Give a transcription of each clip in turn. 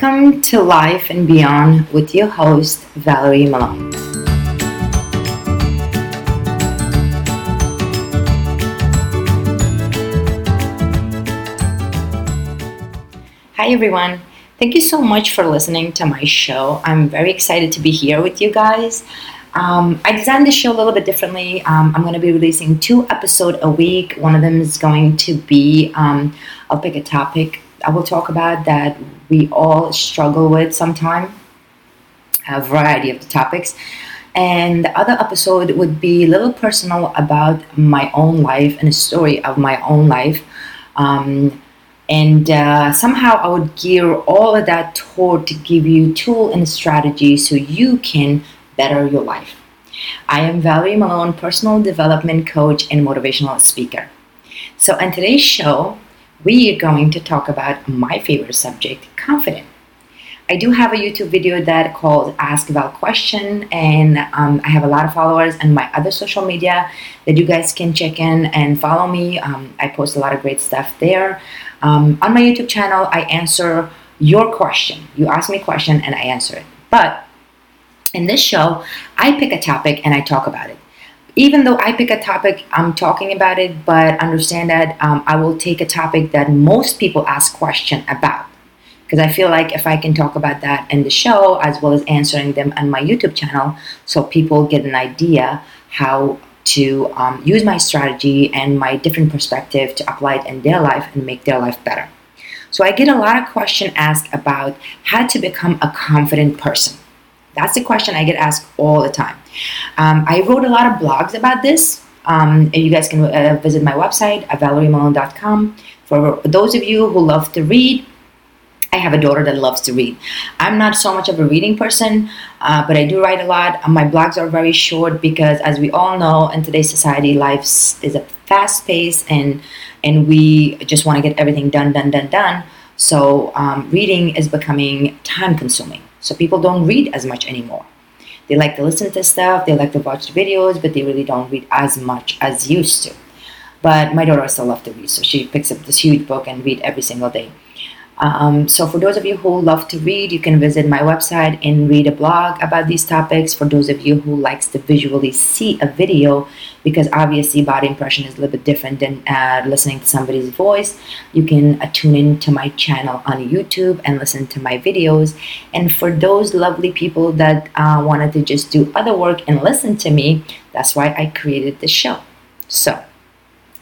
Welcome to Life and Beyond with your host, Valerie Malone. Hi, everyone. Thank you so much for listening to my show. I'm very excited to be here with you guys. Um, I designed the show a little bit differently. Um, I'm going to be releasing two episodes a week. One of them is going to be um, I'll pick a topic I will talk about that we all struggle with sometime, a variety of the topics. And the other episode would be a little personal about my own life and a story of my own life. Um, and uh, somehow I would gear all of that toward to give you tool and strategy so you can better your life. I am Valerie Malone, personal development coach and motivational speaker. So, in today's show, we are going to talk about my favorite subject, confidence. I do have a YouTube video that called Ask Val Question, and um, I have a lot of followers and my other social media that you guys can check in and follow me. Um, I post a lot of great stuff there. Um, on my YouTube channel, I answer your question. You ask me a question and I answer it. But in this show, I pick a topic and I talk about it even though I pick a topic, I'm talking about it, but understand that um, I will take a topic that most people ask question about. Because I feel like if I can talk about that in the show, as well as answering them on my YouTube channel, so people get an idea how to um, use my strategy and my different perspective to apply it in their life and make their life better. So I get a lot of question asked about how to become a confident person. That's the question I get asked all the time. Um, I wrote a lot of blogs about this. Um, you guys can uh, visit my website at valeriemalone.com. For those of you who love to read, I have a daughter that loves to read. I'm not so much of a reading person, uh, but I do write a lot. My blogs are very short because, as we all know, in today's society, life is a fast pace, and and we just want to get everything done, done, done, done. So um, reading is becoming time consuming. So people don't read as much anymore. They like to listen to stuff, they like to watch videos, but they really don't read as much as used to. But my daughter still loves to read, so she picks up this huge book and read every single day. Um, so for those of you who love to read, you can visit my website and read a blog about these topics. For those of you who likes to visually see a video, because obviously body impression is a little bit different than uh, listening to somebody's voice, you can uh, tune in to my channel on YouTube and listen to my videos. And for those lovely people that uh, wanted to just do other work and listen to me, that's why I created the show. So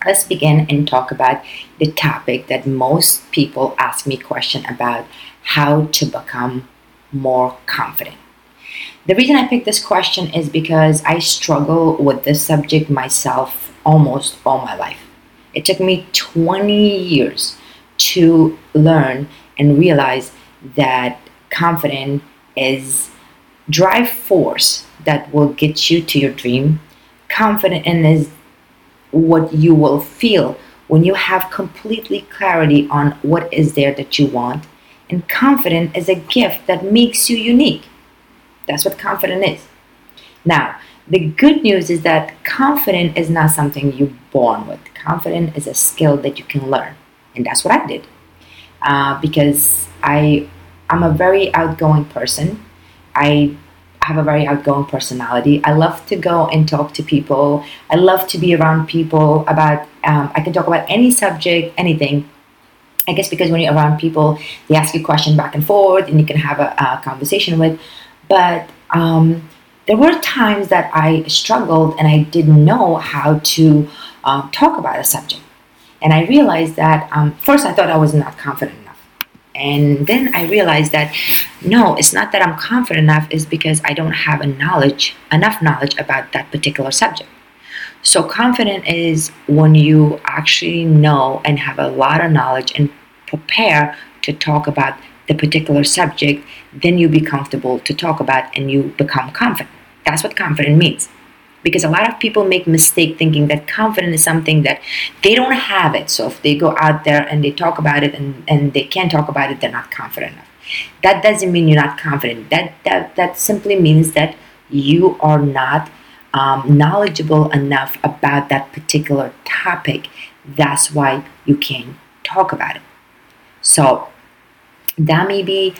let's begin and talk about the topic that most people ask me question about how to become more confident. The reason i picked this question is because i struggle with this subject myself almost all my life. It took me 20 years to learn and realize that confidence is drive force that will get you to your dream. Confident is what you will feel when you have completely clarity on what is there that you want. And confident is a gift that makes you unique. That's what confident is. Now, the good news is that confident is not something you're born with. Confident is a skill that you can learn. And that's what I did. Uh, because I, I'm a very outgoing person. I have a very outgoing personality. I love to go and talk to people. I love to be around people about, um, I can talk about any subject, anything. I guess because when you're around people, they ask you question back and forth and you can have a, a conversation with. But um, there were times that I struggled and I didn't know how to um, talk about a subject. And I realized that um, first I thought I was not confident and then I realized that no, it's not that I'm confident enough, is because I don't have a knowledge, enough knowledge about that particular subject. So confident is when you actually know and have a lot of knowledge and prepare to talk about the particular subject, then you be comfortable to talk about and you become confident. That's what confident means because a lot of people make mistake thinking that confidence is something that they don't have it. So if they go out there and they talk about it and, and they can't talk about it they're not confident enough. That doesn't mean you're not confident. That that, that simply means that you are not um, knowledgeable enough about that particular topic. That's why you can't talk about it. So that may be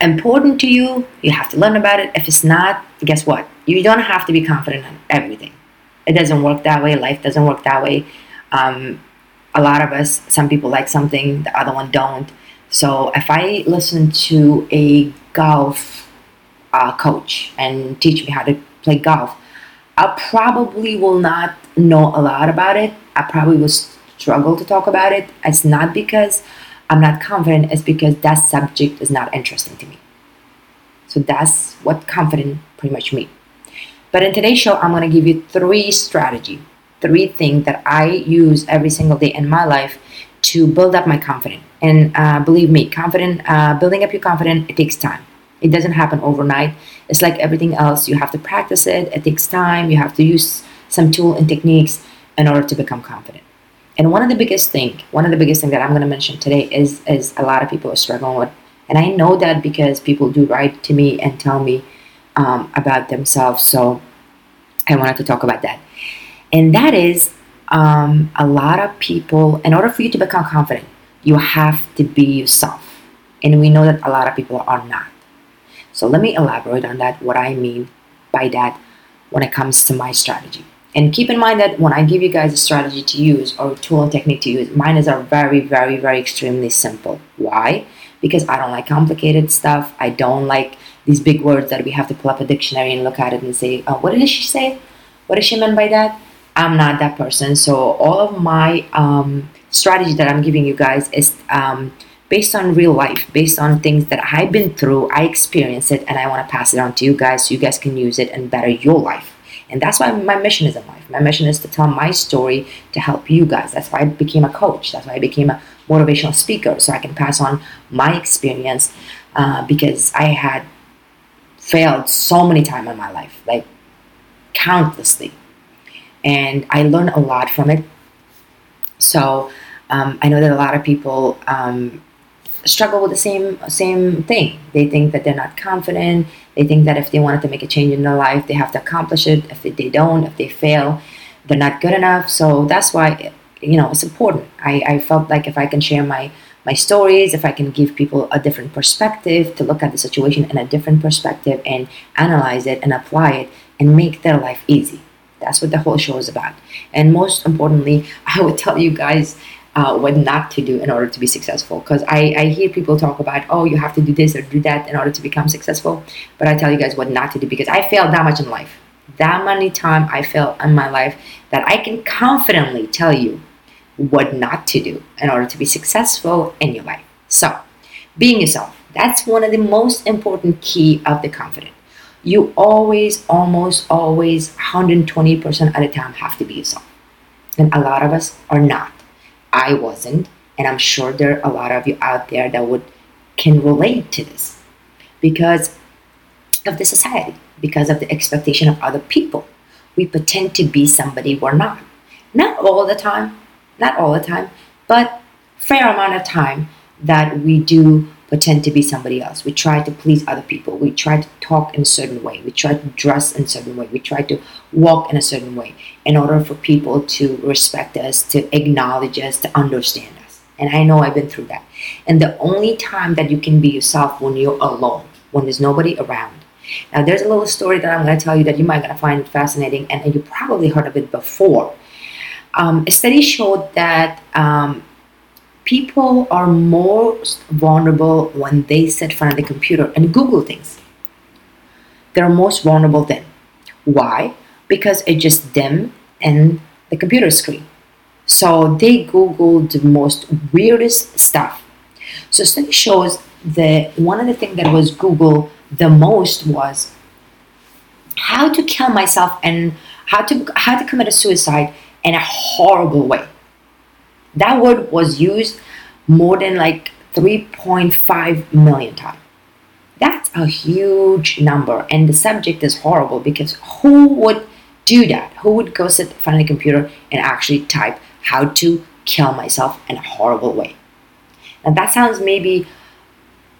important to you, you have to learn about it. If it's not, guess what? You don't have to be confident in everything. It doesn't work that way. Life doesn't work that way. Um, a lot of us, some people like something, the other one don't. So if I listen to a golf uh, coach and teach me how to play golf, I probably will not know a lot about it. I probably will struggle to talk about it. It's not because I'm not confident, it's because that subject is not interesting to me. So that's what confident pretty much means. But in today's show, I'm going to give you three strategy, three things that I use every single day in my life to build up my confidence. And uh, believe me, confident, uh, building up your confidence, it takes time. It doesn't happen overnight. It's like everything else. You have to practice it. It takes time. You have to use some tool and techniques in order to become confident. And one of the biggest thing, one of the biggest thing that I'm going to mention today is is a lot of people are struggling with, and I know that because people do write to me and tell me um, about themselves. So I wanted to talk about that, and that is um, a lot of people. In order for you to become confident, you have to be yourself, and we know that a lot of people are not. So let me elaborate on that. What I mean by that when it comes to my strategy. And keep in mind that when I give you guys a strategy to use or a tool and technique to use, mine is are very, very, very extremely simple. Why? Because I don't like complicated stuff. I don't like these big words that we have to pull up a dictionary and look at it and say, oh, what did she say? What does she mean by that? I'm not that person. So all of my um, strategy that I'm giving you guys is um, based on real life, based on things that I've been through, I experienced it, and I want to pass it on to you guys so you guys can use it and better your life. And that's why my mission is in life. My mission is to tell my story to help you guys. That's why I became a coach. That's why I became a motivational speaker so I can pass on my experience uh, because I had failed so many times in my life, like countlessly. And I learned a lot from it. So um, I know that a lot of people um, struggle with the same same thing. They think that they're not confident. They think that if they wanted to make a change in their life, they have to accomplish it. If they don't, if they fail, they're not good enough. So that's why you know it's important. I, I felt like if I can share my my stories, if I can give people a different perspective to look at the situation in a different perspective and analyze it and apply it and make their life easy. That's what the whole show is about. And most importantly, I would tell you guys uh, what not to do in order to be successful. Because I, I hear people talk about, oh, you have to do this or do that in order to become successful. But I tell you guys what not to do because I failed that much in life. That many time I failed in my life that I can confidently tell you what not to do in order to be successful in your life. So, being yourself, that's one of the most important key of the confident. You always, almost always, 120% at a time have to be yourself. And a lot of us are not. I wasn't, and I'm sure there are a lot of you out there that would can relate to this because of the society, because of the expectation of other people. We pretend to be somebody we're not. Not all the time, not all the time, but fair amount of time that we do pretend to be somebody else. We try to please other people. We try to talk in a certain way. We try to dress in a certain way. We try to walk in a certain way in order for people to respect us, to acknowledge us, to understand us. And I know I've been through that. And the only time that you can be yourself when you're alone, when there's nobody around. Now, there's a little story that I'm going to tell you that you might going to find fascinating, and you probably heard of it before. Um, a study showed that um, people are most vulnerable when they sit in front of the computer and Google things. They're most vulnerable then. Why? Because it's just them and the computer screen. So they Google the most weirdest stuff. So study shows that one of the things that was Google the most was how to kill myself and how to how to commit a suicide in a horrible way. That word was used more than like 3.5 million times. That's a huge number, and the subject is horrible because who would do that? Who would go sit in front of the computer and actually type how to kill myself in a horrible way? Now that sounds maybe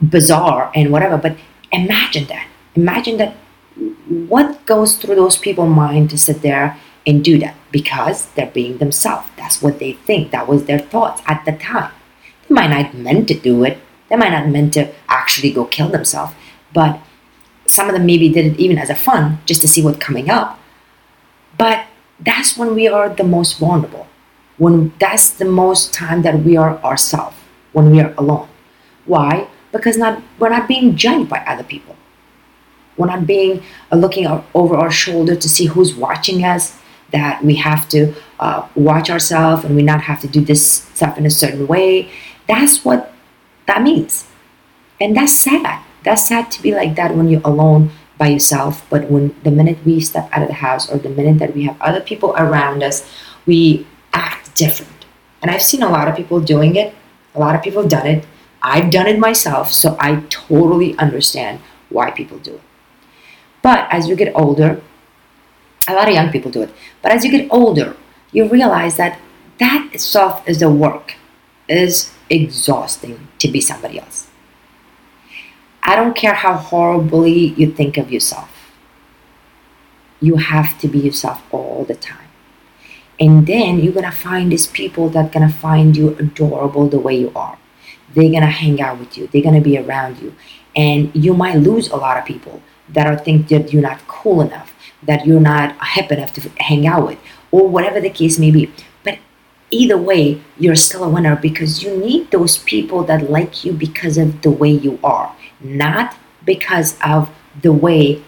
bizarre and whatever, but imagine that. Imagine that what goes through those people's mind to sit there and do that because they're being themselves. That's what they think. That was their thoughts at the time. They might not meant to do it. They might not meant to actually go kill themselves, but some of them maybe did it even as a fun, just to see what's coming up. But that's when we are the most vulnerable. When that's the most time that we are ourselves, when we are alone. Why? Because not we're not being judged by other people. We're not being uh, looking over our shoulder to see who's watching us. That we have to uh, watch ourselves and we not have to do this stuff in a certain way. That's what that means, and that's sad. That's sad to be like that when you're alone by yourself. But when the minute we step out of the house or the minute that we have other people around us, we act different. And I've seen a lot of people doing it. A lot of people have done it. I've done it myself, so I totally understand why people do it. But as you get older, a lot of young people do it. But as you get older, you realize that that itself is the work. It is exhausting to be somebody else. I don't care how horribly you think of yourself. You have to be yourself all the time. And then you're gonna find these people that gonna find you adorable the way you are. They're gonna hang out with you. They're gonna be around you. And you might lose a lot of people that are think that you're not cool enough, that you're not hip enough to hang out with, or whatever the case may be. But either way, you're still a winner because you need those people that like you because of the way you are, not because of the way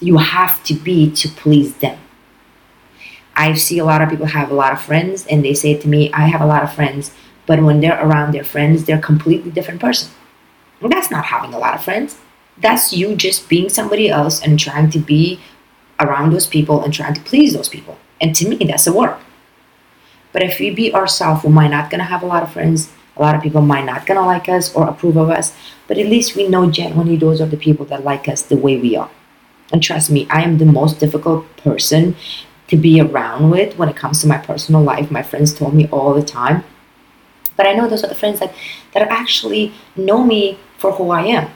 you have to be to please them. I see a lot of people have a lot of friends and they say to me, I have a lot of friends, but when they're around their friends, they're a completely different person. Well, that's not having a lot of friends that's you just being somebody else and trying to be around those people and trying to please those people. And to me, that's a work. But if we be ourselves, we might not gonna have a lot of friends. A lot of people might not gonna like us or approve of us. But at least we know genuinely those are the people that like us the way we are. And trust me, I am the most difficult person to be around with when it comes to my personal life. My friends told me all the time. But I know those are the friends that, that actually know me for who I am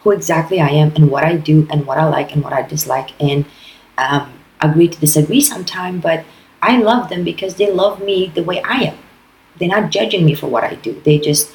who exactly I am and what I do and what I like and what I dislike and um, agree to disagree sometime. But I love them because they love me the way I am. They're not judging me for what I do. They just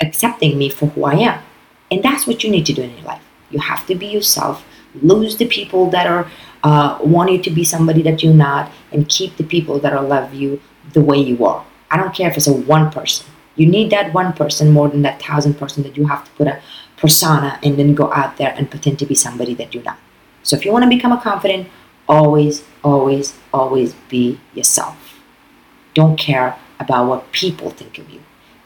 accepting me for who I am. And that's what you need to do in your life. You have to be yourself. Lose the people that are uh, want you to be somebody that you're not, and keep the people that are love you the way you are. I don't care if it's a one person. You need that one person more than that thousand person that you have to put a persona and then go out there and pretend to be somebody that you're not. So if you want to become a confident, always, always, always be yourself. Don't care about what people think of you.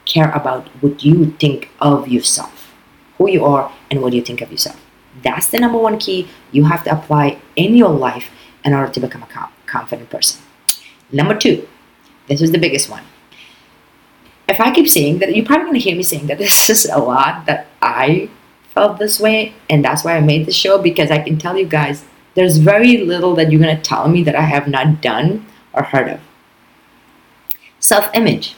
Care about what you think of yourself, who you are, and what you think of yourself. That's the number one key you have to apply in your life in order to become a confident person. Number two, this is the biggest one if I keep saying that, you're probably going to hear me saying that this is a lot that I felt this way, and that's why I made the show because I can tell you guys there's very little that you're going to tell me that I have not done or heard of. Self image.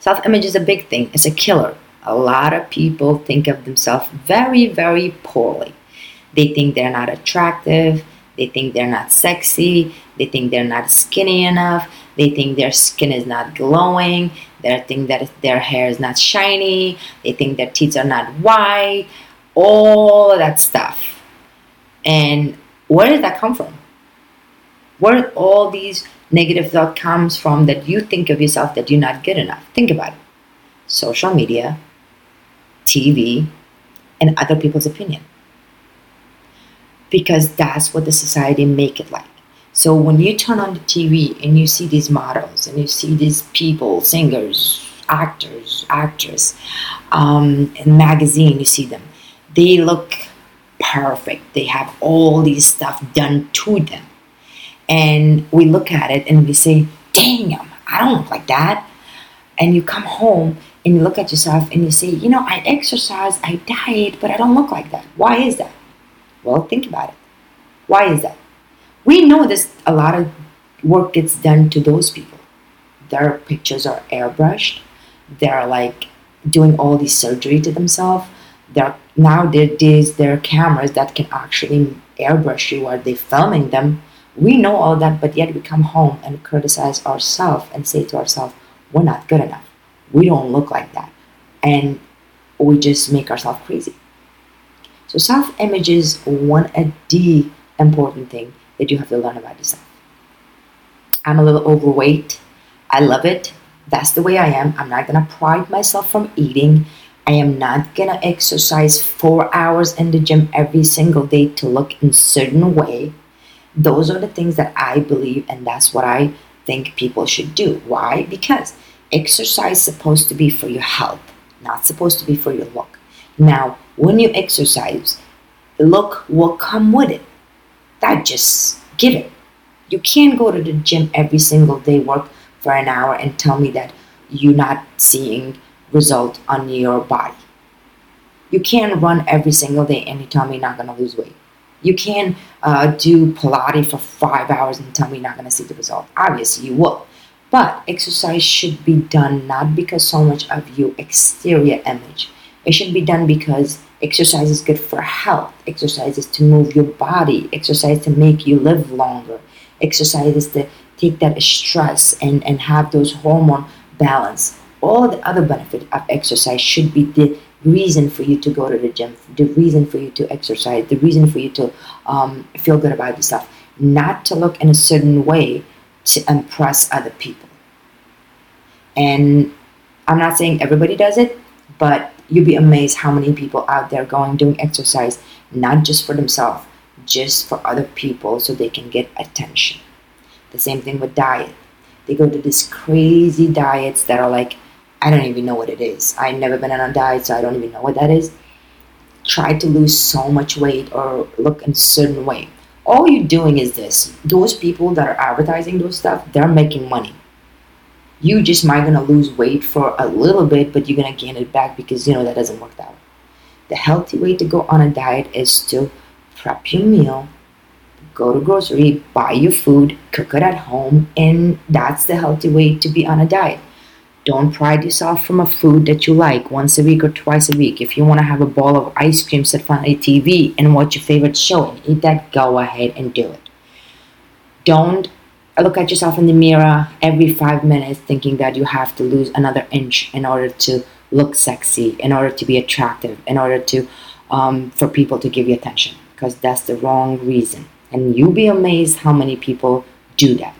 Self image is a big thing, it's a killer. A lot of people think of themselves very, very poorly. They think they're not attractive, they think they're not sexy, they think they're not skinny enough, they think their skin is not glowing, they think that their hair is not shiny. They think their teeth are not white. All that stuff. And where does that come from? Where all these negative thought comes from that you think of yourself that you're not good enough? Think about it. Social media, TV, and other people's opinion. Because that's what the society make it like. So when you turn on the TV and you see these models and you see these people, singers, actors, actress, um, in magazine, you see them. They look perfect. They have all these stuff done to them. And we look at it and we say, damn, I don't look like that. And you come home and you look at yourself and you say, you know, I exercise, I diet, but I don't look like that. Why is that? Well, think about it. Why is that? We know this a lot of work gets done to those people. Their pictures are airbrushed. They're like doing all these surgery to themselves. There nowadays there are cameras that can actually airbrush you while they're filming them. We know all that but yet we come home and criticize ourselves and say to ourselves we're not good enough. We don't look like that. And we just make ourselves crazy. So self-image is one of the important thing that you have to learn about yourself. I'm a little overweight. I love it. That's the way I am. I'm not gonna pride myself from eating. I am not gonna exercise four hours in the gym every single day to look in certain way. Those are the things that I believe, and that's what I think people should do. Why? Because exercise is supposed to be for your health, not supposed to be for your look. Now, when you exercise, the look will come with it. That just give it. You can't go to the gym every single day, work for an hour, and tell me that you're not seeing result on your body. You can't run every single day and you tell me you're not gonna lose weight. You can uh, do Pilates for five hours and tell me you're not going to see the result. Obviously, you will. But exercise should be done not because so much of your exterior image. It should be done because exercise is good for health. Exercise is to move your body. Exercise to make you live longer. Exercise is to take that stress and, and have those hormone balance. All the other benefit of exercise should be the reason for you to go to the gym, the reason for you to exercise, the reason for you to um, feel good about yourself, not to look in a certain way to impress other people. And I'm not saying everybody does it, but you'd be amazed how many people out there going doing exercise not just for themselves, just for other people so they can get attention. The same thing with diet. They go to these crazy diets that are like I don't even know what it is. I've never been on a diet, so I don't even know what that is. Try to lose so much weight or look in a certain way. All you're doing is this. Those people that are advertising those stuff, they're making money. You just might gonna lose weight for a little bit, but you're gonna gain it back because you know that doesn't work out. The healthy way to go on a diet is to prep your meal, go to grocery, buy your food, cook it at home, and that's the healthy way to be on a diet don't pride yourself from a food that you like once a week or twice a week. If you want to have a bowl of ice cream, front of a TV and watch your favorite show and eat that, go ahead and do it. Don't look at yourself in the mirror every five minutes thinking that you have to lose another inch in order to look sexy, in order to be attractive, in order to um, for people to give you attention, because that's the wrong reason. And you'll be amazed how many people do that.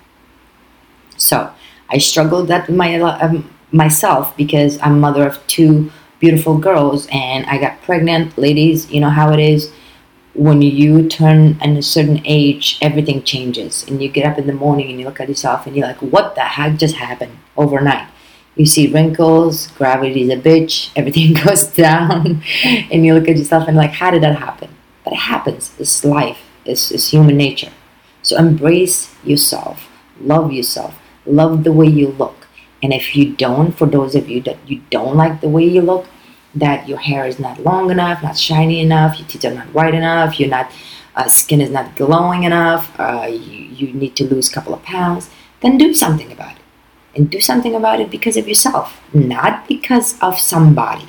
So I struggled that my um, myself because I'm mother of two beautiful girls and I got pregnant. Ladies, you know how it is. When you turn a certain age, everything changes, and you get up in the morning and you look at yourself and you're like, "What the heck just happened overnight?" You see wrinkles, gravity's a bitch, everything goes down, and you look at yourself and like, "How did that happen?" But it happens. It's life. It's, it's human nature. So embrace yourself, love yourself, love the way you look. And if you don't, for those of you that you don't like the way you look, that your hair is not long enough, not shiny enough, your teeth are not white enough, your not uh, skin is not glowing enough, uh, you, you need to lose a couple of pounds, then do something about it. And do something about it because of yourself, not because of somebody.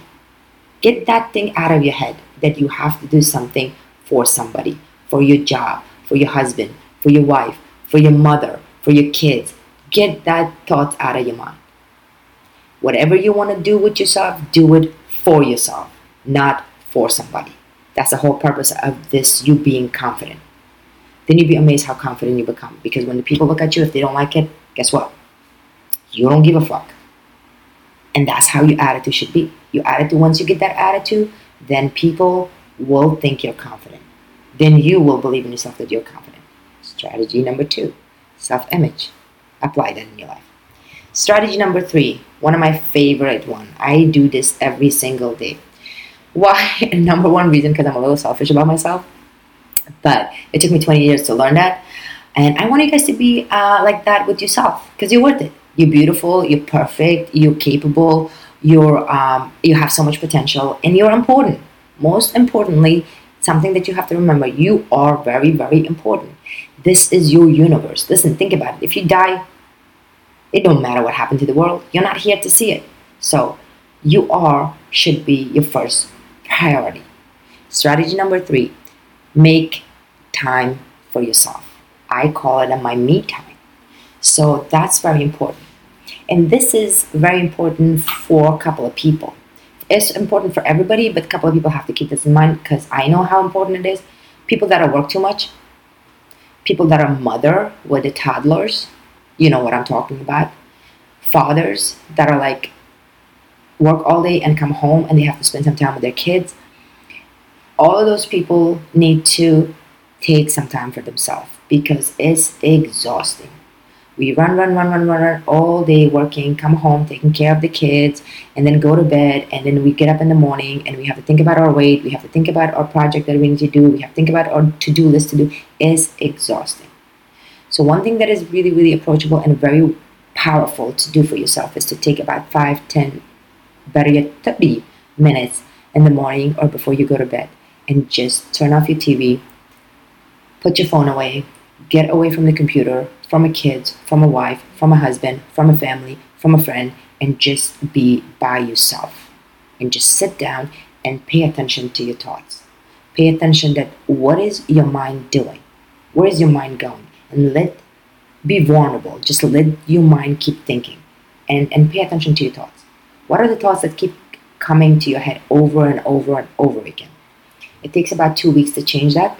Get that thing out of your head that you have to do something for somebody, for your job, for your husband, for your wife, for your mother, for your kids, Get that thought out of your mind. Whatever you want to do with yourself, do it for yourself, not for somebody. That's the whole purpose of this you being confident. Then you'd be amazed how confident you become. Because when the people look at you, if they don't like it, guess what? You don't give a fuck. And that's how your attitude should be. Your attitude, once you get that attitude, then people will think you're confident. Then you will believe in yourself that you're confident. Strategy number two self image apply that in your life. Strategy number three, one of my favorite one. I do this every single day. Why? number one reason because I'm a little selfish about myself, but it took me 20 years to learn that, and I want you guys to be uh, like that with yourself because you're worth it. You're beautiful. You're perfect. You're capable. You're um, you have so much potential, and you're important. Most importantly, something that you have to remember: you are very, very important. This is your universe. Listen, think about it. If you die, it don't matter what happened to the world. You're not here to see it. So you are should be your first priority. Strategy number three, make time for yourself. I call it my me time. So that's very important. And this is very important for a couple of people. it's important for everybody, but a couple of people have to keep this in mind because I know how important it is. People that are work too much, people that are mother with the toddlers, you know what I'm talking about. Fathers that are like work all day and come home and they have to spend some time with their kids. All of those people need to take some time for themselves because it's exhausting. We run, run, run, run, run, run all day working, come home, taking care of the kids, and then go to bed. And then we get up in the morning and we have to think about our weight. We have to think about our project that we need to do. We have to think about our to do list to do. It's exhausting. So, one thing that is really, really approachable and very powerful to do for yourself is to take about 5, 10, better yet 30 minutes in the morning or before you go to bed and just turn off your TV, put your phone away, get away from the computer, from a kid, from a wife, from a husband, from a family, from a friend, and just be by yourself. And just sit down and pay attention to your thoughts. Pay attention that what is your mind doing? Where is your mind going? And let be vulnerable. Just let your mind keep thinking and, and pay attention to your thoughts. What are the thoughts that keep coming to your head over and over and over again? It takes about two weeks to change that.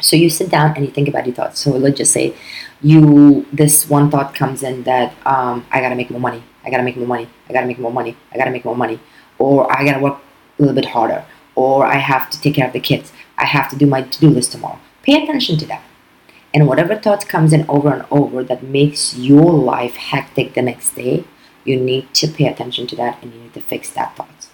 So you sit down and you think about your thoughts. So let's just say you this one thought comes in that um, I gotta make more money. I gotta make more money. I gotta make more money. I gotta make more money. Or I gotta work a little bit harder. Or I have to take care of the kids. I have to do my to-do list tomorrow. Pay attention to that. And whatever thought comes in over and over that makes your life hectic the next day, you need to pay attention to that and you need to fix that thought.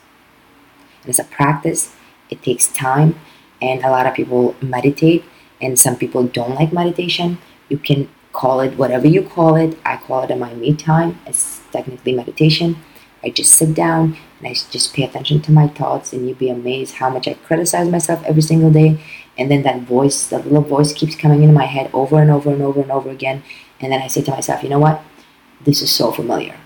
And it's a practice. It takes time, and a lot of people meditate, and some people don't like meditation. You can call it whatever you call it. I call it in my me time. It's technically meditation. I just sit down and I just pay attention to my thoughts, and you'd be amazed how much I criticize myself every single day. And then that voice, that little voice, keeps coming into my head over and over and over and over again. And then I say to myself, you know what? This is so familiar.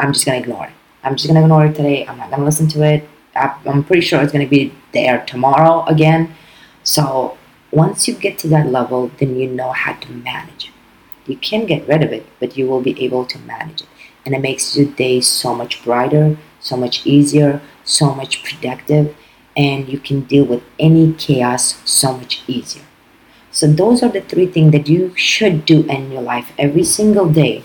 I'm just gonna ignore it. I'm just gonna ignore it today. I'm not gonna listen to it. I'm pretty sure it's gonna be there tomorrow again. So once you get to that level, then you know how to manage it. You can get rid of it, but you will be able to manage it. And it makes your day so much brighter, so much easier, so much productive, and you can deal with any chaos so much easier. So, those are the three things that you should do in your life every single day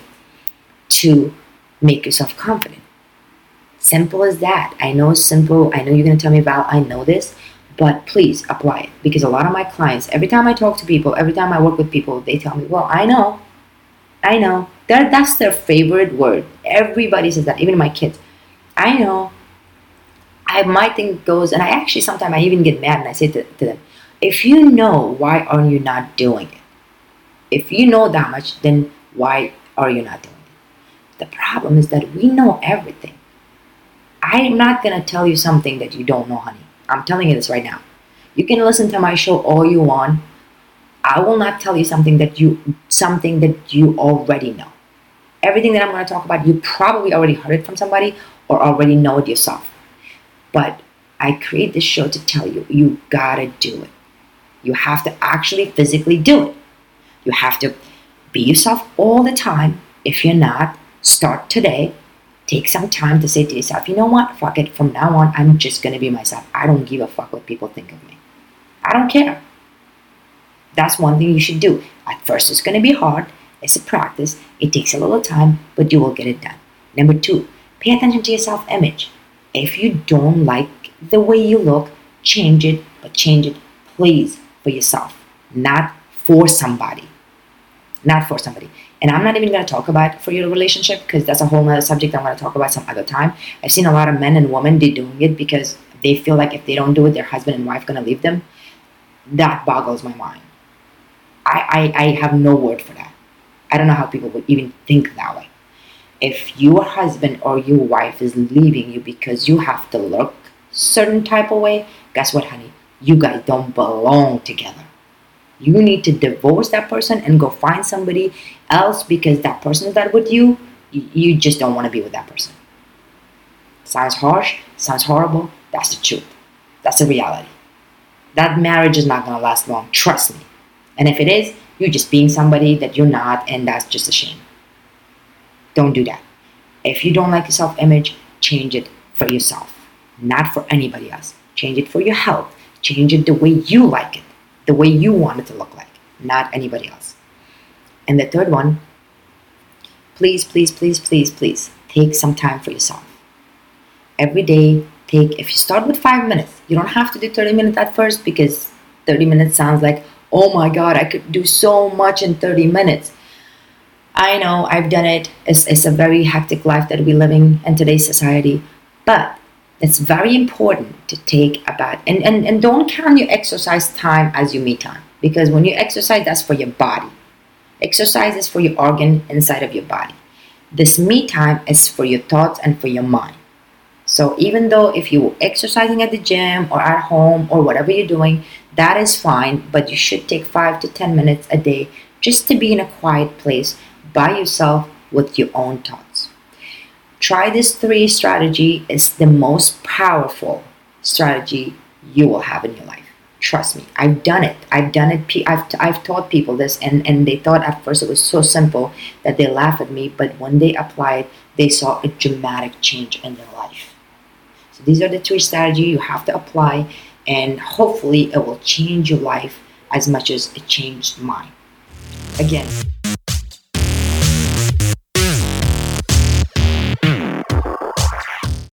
to make yourself confident. Simple as that. I know it's simple. I know you're going to tell me about, I know this, but please apply it because a lot of my clients, every time I talk to people, every time I work with people, they tell me, well, I know, I know. That, that's their favorite word. Everybody says that, even my kids. I know. I my thing goes, and I actually sometimes I even get mad and I say to, to them, if you know, why are you not doing it? If you know that much, then why are you not doing it? The problem is that we know everything. I'm not gonna tell you something that you don't know, honey. I'm telling you this right now. You can listen to my show all you want. I will not tell you something that you something that you already know. Everything that I'm going to talk about, you probably already heard it from somebody or already know it yourself. But I create this show to tell you, you gotta do it. You have to actually physically do it. You have to be yourself all the time. If you're not, start today take some time to say to yourself, you know what? Fuck it. From now on, I'm just to be myself. I don't give a fuck what people think of me. I don't care. That's one thing you should do. At first, it's to be hard. It's a practice. It takes a little time, but you will get it done. Number two, pay attention to your self image. If you don't like the way you look, change it, but change it, please, for yourself, not for somebody. Not for somebody. And I'm not even going to talk about for your relationship because that's a whole other subject I'm going to talk about some other time. I've seen a lot of men and women doing it because they feel like if they don't do it, their husband and wife going to leave them. That boggles my mind. I, I, I have no word for that. I don't know how people would even think that way. If your husband or your wife is leaving you because you have to look certain type of way, guess what, honey? You guys don't belong together. You need to divorce that person and go find somebody else because that person is not with you. You just don't want to be with that person. Sounds harsh, sounds horrible. That's the truth. That's the reality. That marriage is not going to last long. Trust me. And if it is, you're just being somebody that you're not, and that's just a shame. Don't do that. If you don't like your self image, change it for yourself. not for anybody else. Change it for your health. Change it the way you like it, the way you want it to look like, not anybody else. And the third one, please, please, please, please, please take some time for yourself. Every day, take, if you start with five minutes, you don't have to do 30 minutes at first because 30 minutes sounds like, oh my God, I could do so much in 30 minutes. I know I've done it. It's, it's a very hectic life that we're living in today's society. But it's very important to take about and, and, and don't count your exercise time as your me time. Because when you exercise, that's for your body. Exercise is for your organ inside of your body. This me time is for your thoughts and for your mind. So even though if you're exercising at the gym or at home or whatever you're doing, that is fine, but you should take five to 10 minutes a day just to be in a quiet place by yourself with your own thoughts. Try this three strategy is the most powerful strategy you will have in your life. Trust me, I've done it. I've done it. I've, I've taught people this, and, and they thought at first it was so simple that they laugh at me, but when they applied, they saw a dramatic change in their life. So these are the three strategies you have to apply, and hopefully it will change your life as much as it changed mine. Again,